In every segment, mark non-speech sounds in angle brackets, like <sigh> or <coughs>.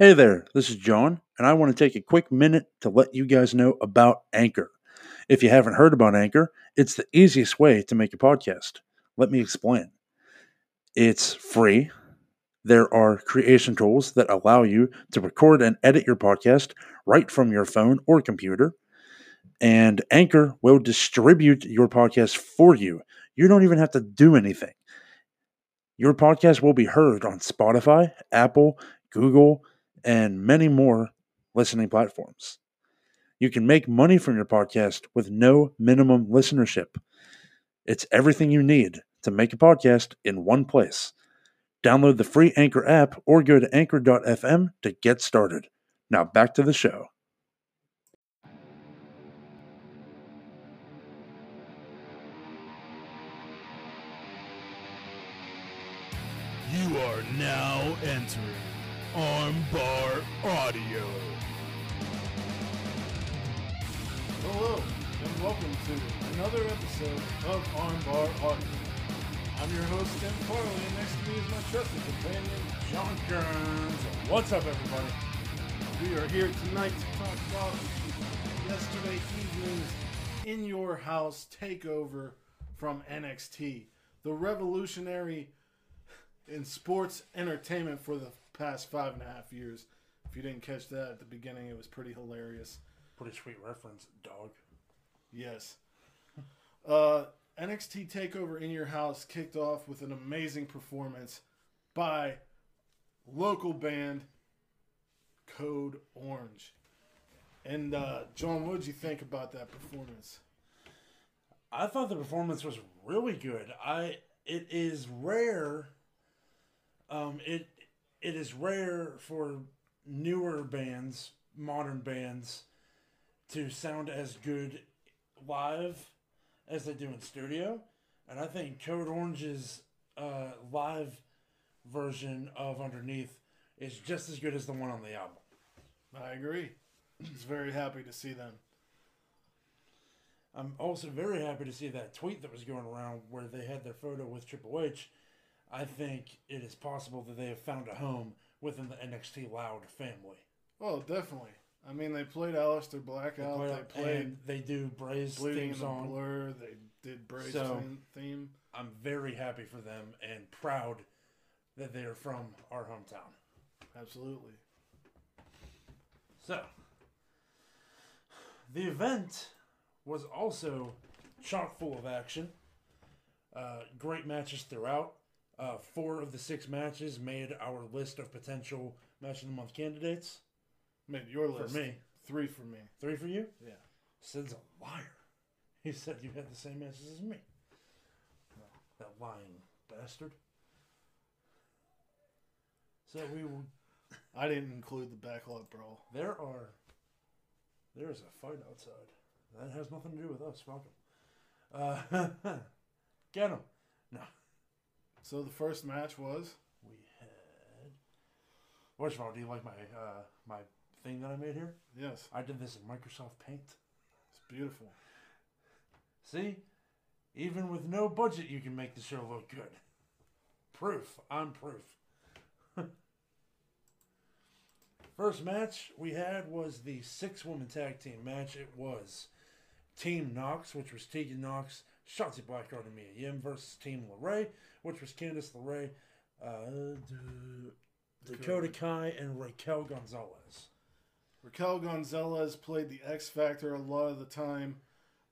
Hey there, this is John, and I want to take a quick minute to let you guys know about Anchor. If you haven't heard about Anchor, it's the easiest way to make a podcast. Let me explain. It's free. There are creation tools that allow you to record and edit your podcast right from your phone or computer. And Anchor will distribute your podcast for you. You don't even have to do anything. Your podcast will be heard on Spotify, Apple, Google, and many more listening platforms. You can make money from your podcast with no minimum listenership. It's everything you need to make a podcast in one place. Download the free Anchor app or go to anchor.fm to get started. Now back to the show. You are now entering Armbar Audio. Hello, and welcome to another episode of Armbar Audio. I'm your host, Tim Farley, and next to me is my trusted companion, John Kearns. What's up, everybody? We are here tonight to talk about yesterday evening's In Your House takeover from NXT, the revolutionary in sports entertainment for the past five and a half years. If you didn't catch that at the beginning, it was pretty hilarious. Pretty sweet reference, dog. Yes. <laughs> Uh, NXT Takeover in Your House kicked off with an amazing performance by local band Code Orange. And uh, John, what did you think about that performance? I thought the performance was really good. I it is rare. Um, it it is rare for newer bands, modern bands, to sound as good live as they do in studio, and I think Code Orange's uh, live version of Underneath is just as good as the one on the album. I agree. I was very happy to see them. I'm also very happy to see that tweet that was going around where they had their photo with Triple H. I think it is possible that they have found a home within the NXT Loud family. Oh, definitely. I mean, they played Aleister Black out. They played and they do Bray's Bleeding theme song. Blur. They did Bray's So- theme, theme. I'm very happy for them and proud that they are from our hometown. Absolutely. So, the event was also chock full of action. Uh, great matches throughout. Uh, four of the six matches made our list of potential match of the month candidates. Made your list For me, Three for me. three for you. Yeah. Sid's a liar. He said you had the same matches as me. That lying bastard. So we will I didn't include the backlot brawl. There are. There is a fight outside. That has nothing to do with us. Fuck. Uh, <laughs> get him. No, So the first match was we had. First of all, do you like my uh, my thing that I made here? yes, I did this in Microsoft Paint. it's beautiful. See, even with no budget, you can make the show look good. Proof. I'm proof. <laughs> First match we had was the six woman tag team match. It was Team Knox, which was Tegan Knox, Shotzi Blackheart, and Mia Yim versus Team LeRae, which was Candice LeRae, uh, Dakota Kai, and Raquel Gonzalez. Raquel Gonzalez played the X Factor a lot of the time.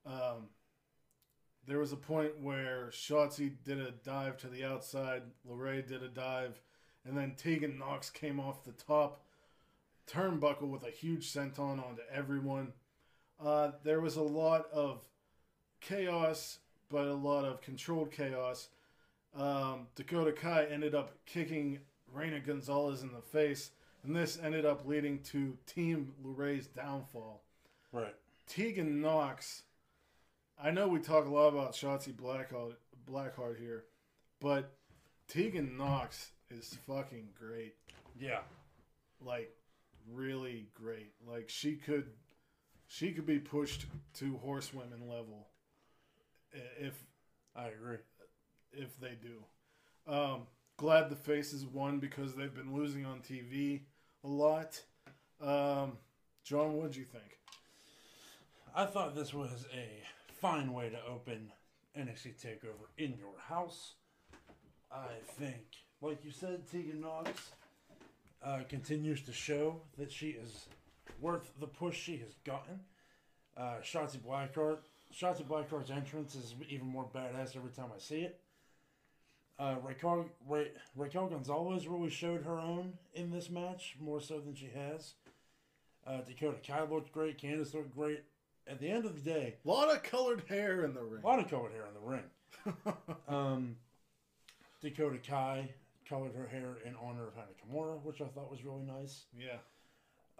Um, there was a point where Shotzi did a dive to the outside, LeRae did a dive, and then Tegan Knox came off the top turnbuckle with a huge senton onto everyone. Uh, there was a lot of chaos, but a lot of controlled chaos. Um, Dakota Kai ended up kicking Reina Gonzalez in the face, and this ended up leading to Team LeRae's downfall. Right. Tegan Knox, I know we talk a lot about Shotzi Blackheart, Blackheart here, but Tegan Knox is fucking great. Yeah. Like, really great. Like she could, she could be pushed to horsewomen level, if I agree. if they do. Um, glad the faces won because they've been losing on TV a lot. Um, John, what did you think? I thought this was a fine way to open NXT Takeover in your house. I think, like you said, Tegan Knox uh, continues to show that she is worth the push she has gotten. Uh, Shotzi Blackheart, Shotzi Blackheart's entrance is even more badass every time I see it. Uh, Raquel, Ra- Raquel Gonzalez really showed her own in this match, more so than she has. Uh, Dakota Kai looked great. Candice looked great. At the end of the day, A lot of colored hair in the ring. a lot of colored hair in the ring. <laughs> Um, Dakota Kai colored her hair in honor of Hana Kimura, which I thought was really nice. yeah.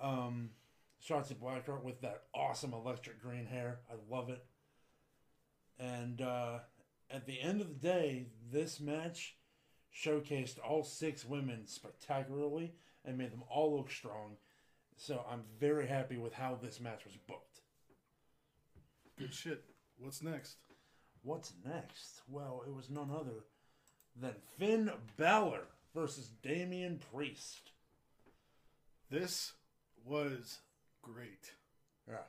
Um, Shotzi Blackheart with that awesome electric green hair. I love it. And uh, at the end of the day, this match showcased all six women spectacularly and made them all look strong. So I'm very happy with how this match was booked. Good shit. What's next? What's next? Well, it was none other than Finn Balor versus Damian Priest. This was great. Yeah.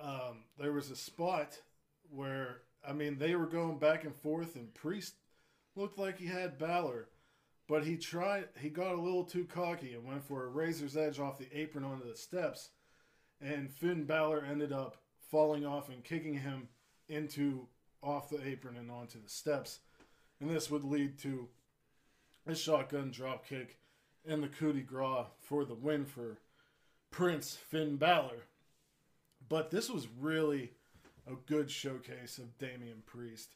Um, there was a spot where I mean they were going back and forth, and Priest looked like he had Balor, but he tried. He got a little too cocky and went for a razor's edge off the apron onto the steps, and Finn Balor ended up falling off and kicking him into off the apron and onto the steps, and this would lead to a shotgun drop kick and the coup de grace for the win for Prince Finn Balor. But this was really a good showcase of Damian Priest.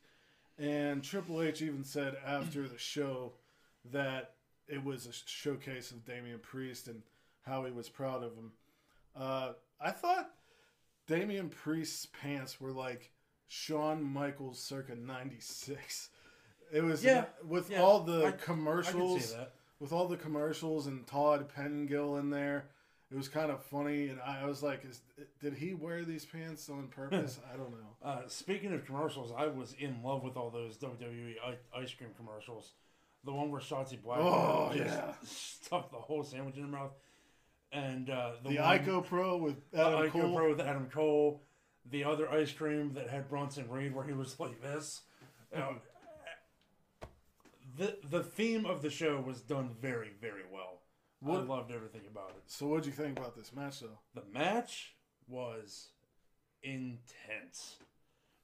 And Triple H even said after the show that it was a showcase of Damian Priest and how he was proud of him. Uh, I thought Damian Priest's pants were like Shawn Michaels circa 96. It was Yeah, with yeah, all the I- I commercials that. with all the commercials and Todd Pettengill in there. It was kind of funny, and I was like, is, "Did he wear these pants on <laughs> purpose?" I don't know. Uh, speaking of commercials, I was in love with all those WWE ice cream commercials. The one where Shotzi Black Oh, yeah. stuffed the whole sandwich in her mouth, and uh, the, The one, Ico Pro with Adam Ico Cole. Pro with Adam Cole, the other ice cream that had Bronson Reed where he was like this. Know, the the theme of the show was done very very well. What- I loved everything about it. So, what'd you think about this match, though? The match was intense.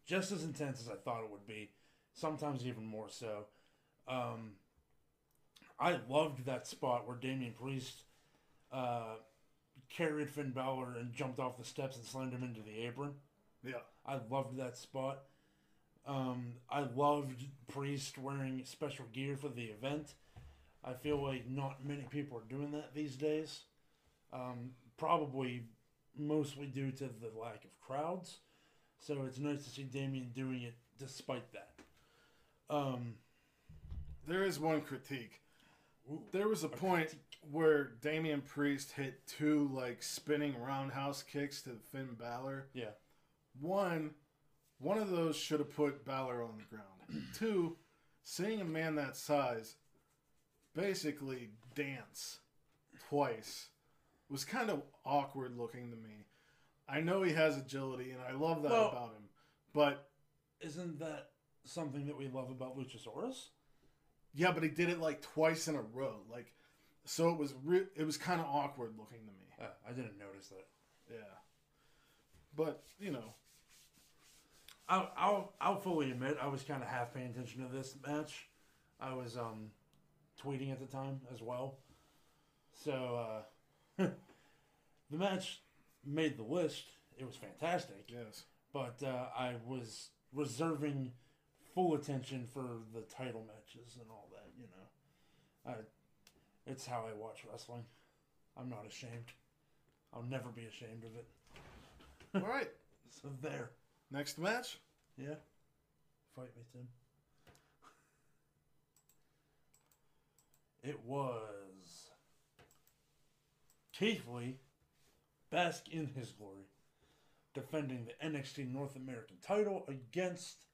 Just as intense as I thought it would be. Sometimes even more so. Um, I loved that spot where Damian Priest uh, carried Finn Balor and jumped off the steps and slammed him into the apron. Yeah, I loved that spot. Um, I loved Priest wearing special gear for the event. I feel like not many people are doing that these days. Um, probably mostly due to the lack of crowds. So it's nice to see Damian doing it despite that. Um, there is one critique. There was a point where Damian Priest hit two like spinning roundhouse kicks to Finn Balor. yeah. One, one of those should have put Balor on the ground. <clears throat> Two, seeing a man that size basically dance twice was kind of awkward looking to me. I know he has agility, and I love that Well- about him. But Isn't that something that we love about Luchasaurus? yeah, but he did it like twice in a row. Like, so it was re- it was kind of awkward looking to me. Uh, I didn't notice that. Yeah. But you know, I'll, I'll I'll fully admit I was kind of half paying attention to this match. I was um tweeting at the time as well. So uh, <laughs> the match made the list. It was fantastic, yes. but uh, I was reserving full attention for the title matches and all that. You know, I it's how I watch wrestling. I'm not ashamed. I'll never be ashamed of it. <laughs> All right. So there. Next match. Yeah. Fight me, Tim. It was Keith Lee, bask in his glory, defending the NXT North American title against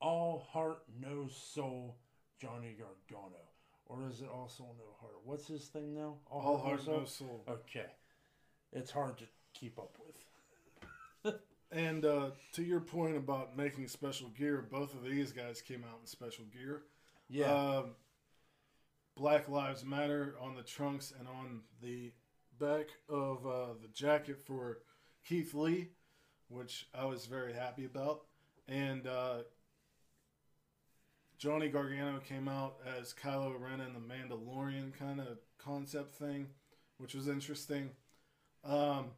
all heart, no soul Johnny Gargano, or is it all soul no heart? What's his thing now? All heart, soul? no soul. Okay, it's hard to keep up with. <laughs> And uh, to your point about making special gear, both of these guys came out in special gear. Yeah, Um, Black Lives Matter on the trunks and on the back of uh, the jacket for Keith Lee, which I was very happy about. And uh, Johnny Gargano came out as Kylo Ren in the Mandalorian kind of concept thing, which was interesting. Um,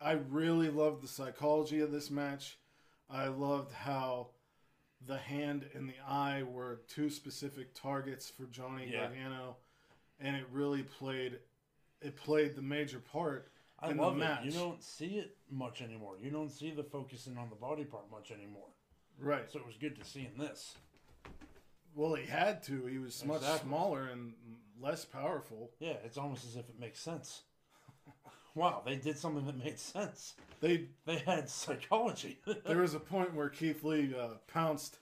I really loved the psychology of this match. I loved how the hand and the eye were two specific targets for Johnny Yeah. Gargano, and it really played. It played the major part. I in the love it. You don't see it much anymore. You don't see the focusing on the body part much anymore. Right. So it was good to see in this. Well, he had to. He was much smaller and less powerful. Yeah, it's almost as if it makes sense. Wow, they did something that made <laughs> sense. They They had psychology. <laughs> there was a point where Keith Lee uh, pounced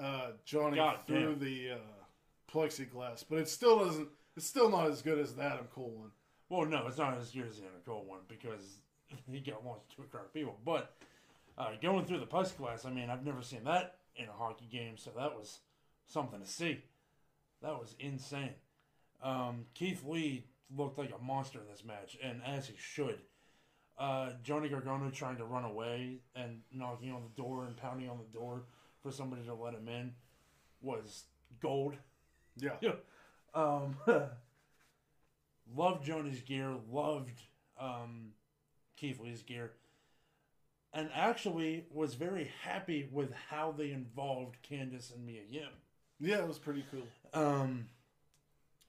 uh, Johnny God through damn. the uh, plexiglass, but it still doesn't. It's still not as good as the Adam Cole one. well, no, it's not as good as the Nicole one because <laughs> he got launched to a crowd of people. But uh, going through the plexiglass, I mean, I've never seen that in a hockey game, so that was something to see. That was insane. Um, Keith Lee looked like a monster in this match, and as he should. Uh, Johnny Gargano trying to run away and knocking on the door and pounding on the door for somebody to let him in was gold. Yeah. Yeah. <laughs> Um, <laughs> loved Johnny's gear, loved um, Keith Lee's gear, and actually was very happy with how they involved Candice and Mia Yim. Yeah, it was pretty cool. Um,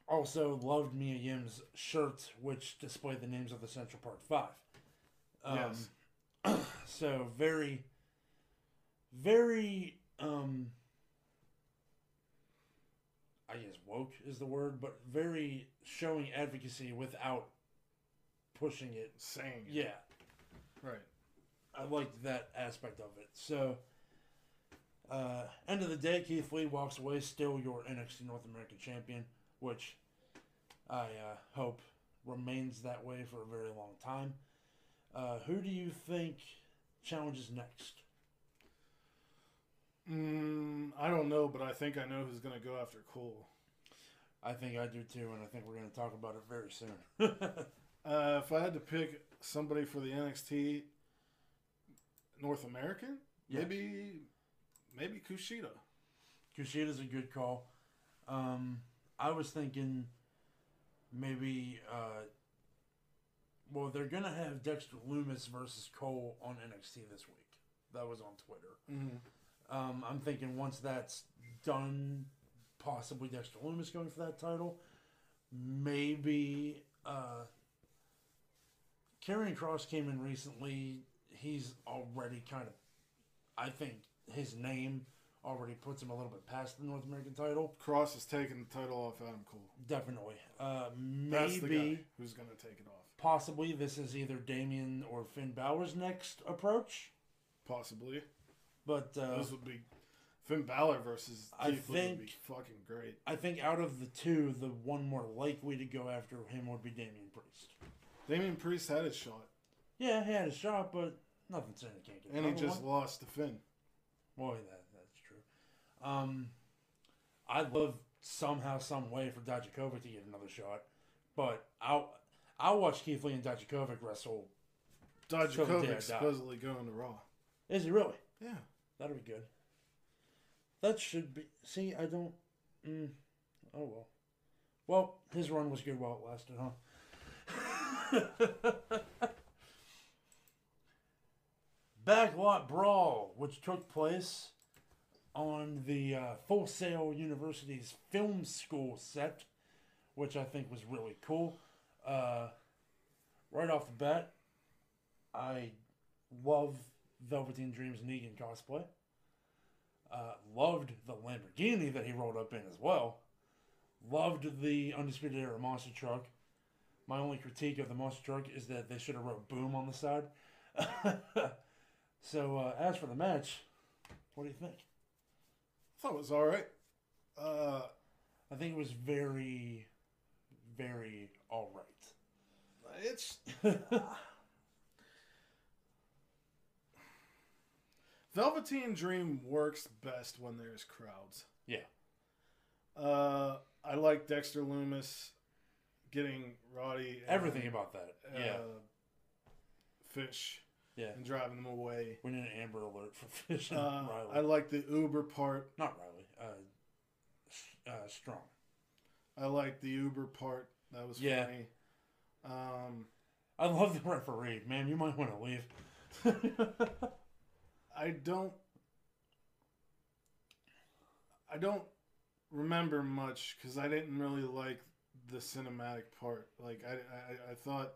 also loved Mia Yim's shirt, which displayed the names of the Central Park Five. Um, yes. <clears throat> so very, very, um, I guess woke is the word, but very showing advocacy without pushing it. Saying. it. Yeah, Right. I liked that aspect of it. So, uh, end of the day, Keith Lee walks away still your NXT North American champion, which I uh, hope remains that way for a very long time. Uh, who do you think challenges next? Mm, I don't know, but I think I know who's going to go after Cole. I think I do too, and I think we're going to talk about it very soon. <laughs> Uh, if I had to pick somebody for the NXT North American, Yeah. maybe maybe Kushida. Kushida's a good call. Um, I was thinking maybe. Uh, well, they're gonna have Dexter Loomis versus Cole on NXT this week. That was on Twitter. Mm-hmm. Um, I'm thinking once that's done, possibly Dexter Loomis going for that title. Maybe uh, Karrion Kross came in recently. He's already kind of, I think his name already puts him a little bit past the North American title. Kross is taking the title off Adam Cole. Definitely. Uh, That's the guy maybe, who's going to take it off. possibly, this is either Damian or Finn Balor's next approach. Possibly. But uh, this would be Finn Balor versus I Keith Lee would be think- fucking great. I think out of the two, the one more likely to go after him would be Damian Priest. Damian Priest had his shot, Yeah, he had a shot, but nothing saying he can't get and he another just one. lost to Finn. Well, that. Um, I'd love somehow, some way for Dijakovic to get another shot, but I'll I'll watch Keith Lee and Dijakovic wrestle. Till the day Dijakovic supposedly going to Raw. Is he really? Yeah. That'll be good. That should be. See, I don't. Mm, oh well. Well, his run was good while it lasted, huh? <laughs> Backlot Brawl, which took place on the uh, Full Sail University's film school set, which I think was really cool. Uh, right off the bat, I love Velveteen Dreams Negan cosplay. Uh, loved the Lamborghini that he rolled up in as well. Loved the Undisputed Era monster truck. My only critique of the monster truck is that they should have wrote "boom" on the side. <laughs> so uh, as for the match, what do you think? Thought it was all right. Uh, I think it was very, very all right. It's <laughs> Velveteen Dream works best when there's crowds. Yeah. Uh, I like Dexter Loomis getting Roddy. and, Everything about that. uh, yeah. Fish Yeah. and driving them away. We need an Amber Alert for Fish and Uh, Riley. I like the Uber part. Not Riley. Uh, uh, Strong. I like the Uber part. That was Yeah. funny. Um, I love the referee. Man, you might want to leave. <laughs> I don't. I don't remember much because I didn't really like the cinematic part. Like I, I, I thought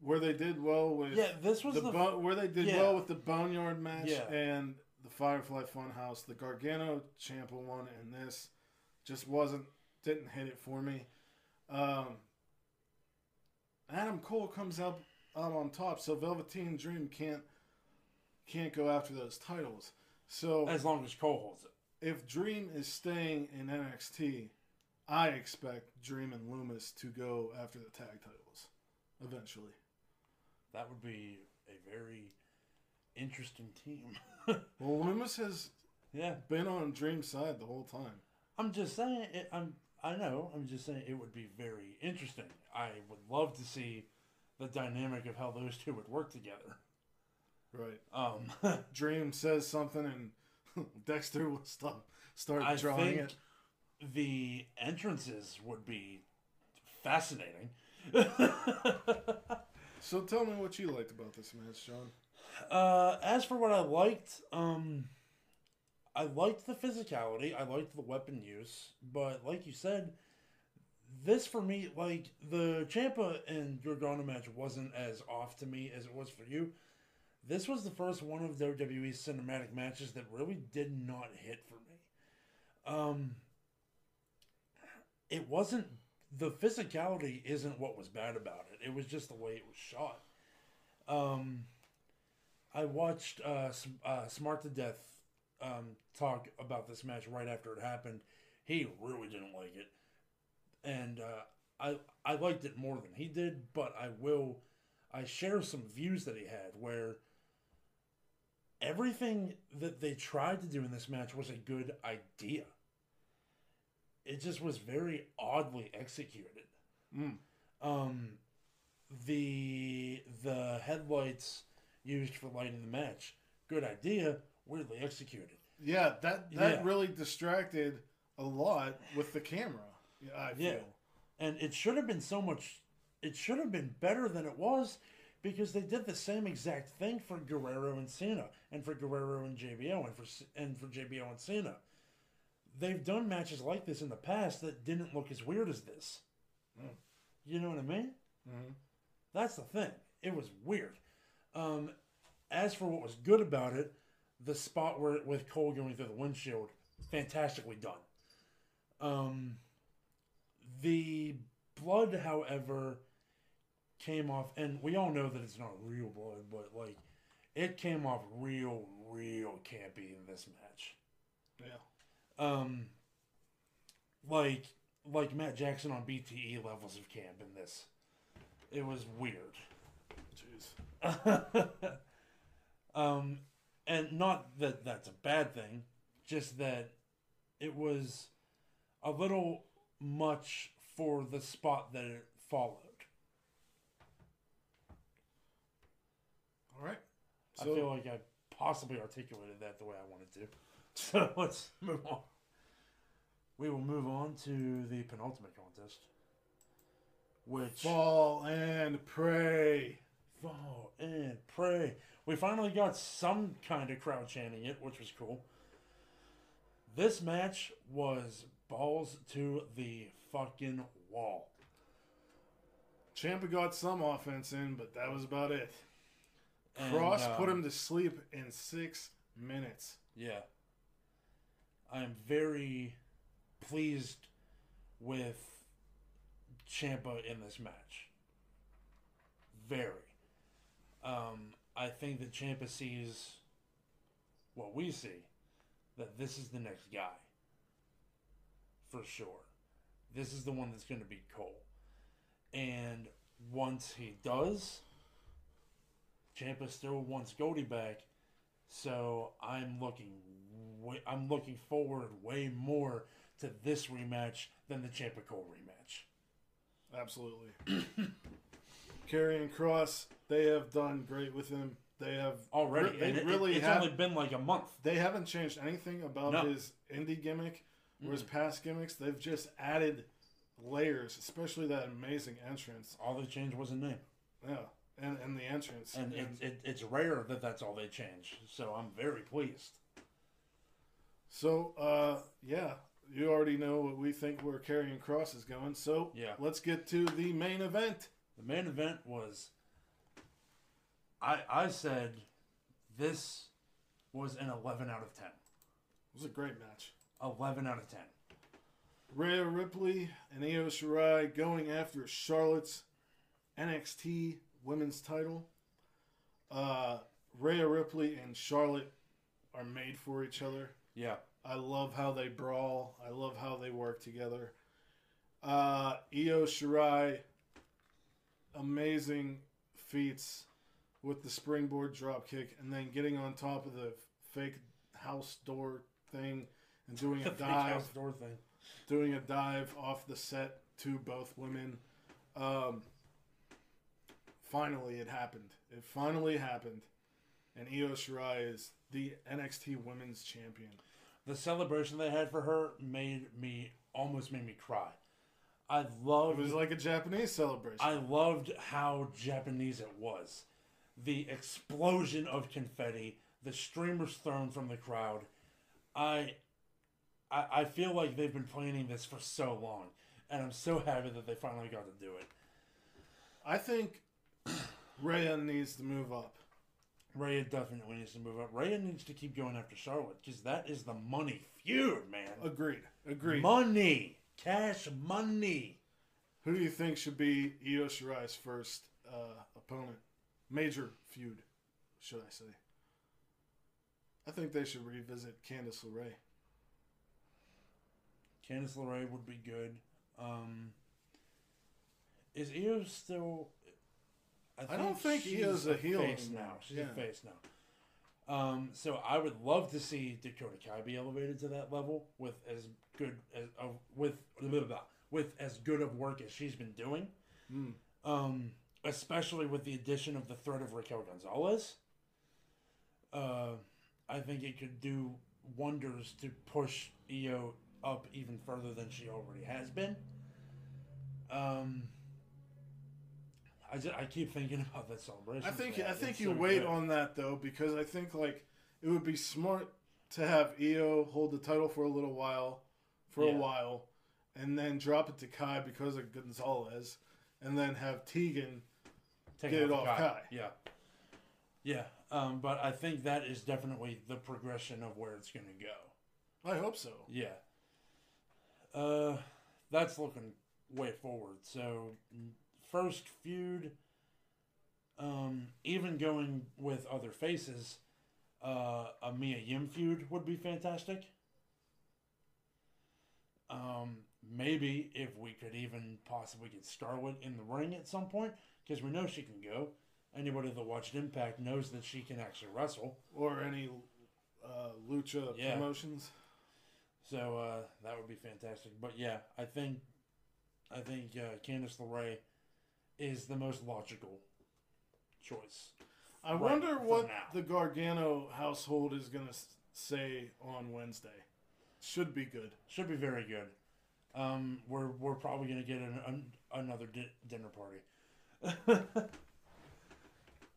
where they did well with yeah, this was the, the. bo- where they did yeah. well with the Boneyard match Yeah. and the Firefly Funhouse, the Gargano Champa one, and this just wasn't didn't hit it for me. Um, Adam Cole comes up out on top, so Velveteen Dream can't can't go after those titles. So as long as Cole holds it. if Dream is staying in NXT, I expect Dream and Loomis to go after the tag titles eventually. That would be a very interesting team. <laughs> Well, Loomis has yeah. been on Dream's side the whole time. I'm just saying. It, I'm. I know. I'm just saying it would be very interesting. I would love to see the dynamic of how those two would work together. Right. Um, <laughs> Dream says something and <laughs> Dexter will stop start I drawing think it. the entrances would be fascinating. So tell me what you liked about this match, John. Uh, as for what I liked, um, I liked the physicality. I liked the weapon use, but like you said, this for me, like the Champa and Gargano match, wasn't as off to me as it was for you. This was the first one of WWE's cinematic matches that really did not hit for me. Um, it wasn't the physicality isn't what was bad about it. It was just the way it was shot. Um, I watched uh, uh, Smart to Death um, talk about this match right after it happened. He really didn't like it, and uh, I I liked it more than he did. But I will I share some views that he had where everything that they tried to do in this match was a good idea. It just was very oddly executed. Mm. Um, the the headlights used for lighting the match, good idea, weirdly executed. Yeah, that that Yeah. really distracted a lot with the camera. Yeah, I feel. Yeah. And it should have been so much. It should have been better than it was, because they did the same exact thing for Guerrero and Cena, and for Guerrero and JBL, and for and for JBL and Cena. They've done matches like this in the past that didn't look as weird as this. Mm. You know what I mean? Mhm. That's the thing. It was weird. Um, as for what was good about it, the spot where with Cole going through the windshield, fantastically done. Um, the blood, however, came off, and we all know that it's not real blood, but like it came off real, real campy in this match. Yeah. Um, like like Matt Jackson on BTE levels of camp in this. It was weird. Jeez. <laughs> um, and not that that's a bad thing, just that it was a little much for the spot that it followed. All right. I feel like I possibly articulated that the way I wanted to. <laughs> So let's move on. We will move on to the penultimate contest, which fall and pray. fall and pray. We finally got some kind of crowd chanting it, which was cool. This match was balls to the fucking wall. Champa got some offense in, but that was about it. And, Kross put um, him to sleep in six minutes. Yeah. I am very pleased with Champa in this match. Very. Um, I think that Champa sees what we see, that this is the next guy. for sure. This is the one that's going to beat Cole. And once he does, Champa still wants Goldie back. So I'm looking, way, I'm looking forward way more to this rematch than the Champa Cole rematch. Absolutely. <coughs> Karrion Kross, they have done great with him. They have Already, They and it- really it's have. only been like a month. They haven't changed anything about No. his indie gimmick or his mm. past gimmicks. They've just added layers, especially that amazing entrance. All they changed was a name. Yeah, and and the entrance. And it, it, it's rare that that's all they change. So I'm very pleased. So, uh, yeah, you already know what we think where Karrion Kross is going. So, Yeah. let's get to the main event. The main event was. I I said, this was an 11 out of 10. It was a great match. 11 out of 10. Rhea Ripley and Io Shirai going after Charlotte's NXT Women's Title. Uh, Rhea Ripley and Charlotte are made for each other. Yeah. I love how they brawl. I love how they work together. Uh, Io Shirai, amazing feats with the springboard drop kick and then getting on top of the fake house door thing and doing a <laughs> dive house door thing. doing a dive off the set to both women. Um, finally, it happened. It finally happened, and Io Shirai is the NXT Women's Champion. The celebration they had for her made me almost made me cry. I loved. It was like a Japanese celebration. I loved how Japanese it was. The explosion of confetti, the streamers thrown from the crowd. I, I, I feel like they've been planning this for so long, and I'm so happy that they finally got to do it. I think <clears throat> Rhea needs to move up. Rhea definitely needs to move up. Rhea needs to keep going after Charlotte because that is the money feud, man. Agreed. Agreed. Money, cash money. Who do you think should be Io Shirai's first uh, opponent? Major feud, should I say? I think they should revisit Candice LeRae. Candice LeRae would be good. Um, is Io still? I don't think she's Io's a heel face anymore. now. She's Yeah. a face now. Um, so I would love to see Dakota Kai be elevated to that level with as good as uh, with blah, blah, blah, with as good of work as she's been doing. Mm. Um, especially with the addition of the threat of Raquel Gonzalez. Uh, I think it could do wonders to push Io up even further than she already has been. Um, I, just, I keep thinking <laughs> about that celebration. I think. I think It's you so wait good. on that though because I think like it would be smart to have Io hold the title for a little while, for Yeah. a while, and then drop it to Kai because of Gonzalez, and then have Tegan. Take get it off Kai. Yeah, yeah. Um, but I think that is definitely the progression of where it's going to go. I hope so. Yeah. Uh, that's looking way forward. So, first feud, um, even going with other faces, uh, a Mia Yim feud would be fantastic. Um, maybe if we could even possibly get Scarlett in the ring at some point, because we know she can go. Anybody that watched Impact knows that she can actually wrestle. Or any uh, lucha Yeah. promotions. So uh, that would be fantastic. But yeah, I think I think uh, Candice LeRae is the most logical choice. I Right, wonder what now. the Gargano household is going to say on Wednesday. Should be good. Should be very good. Um, we're we're probably gonna get an, an, another di- dinner party, <laughs>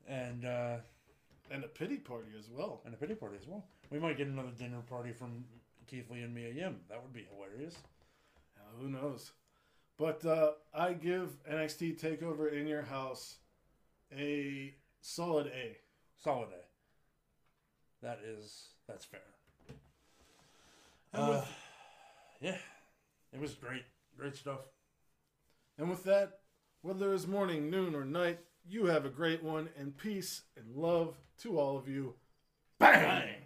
and uh, And a pity party as well. and a pity party as well. We might get another dinner party from Keith Lee and Mia Yim. That would be hilarious. Who knows? But uh, I give NXT Takeover in your house a solid A. Solid A. That is that's fair. Uh, with- yeah, it was great, great stuff. And with that, whether it's morning, noon, or night, you have a great one, and peace and love to all of you. Bang!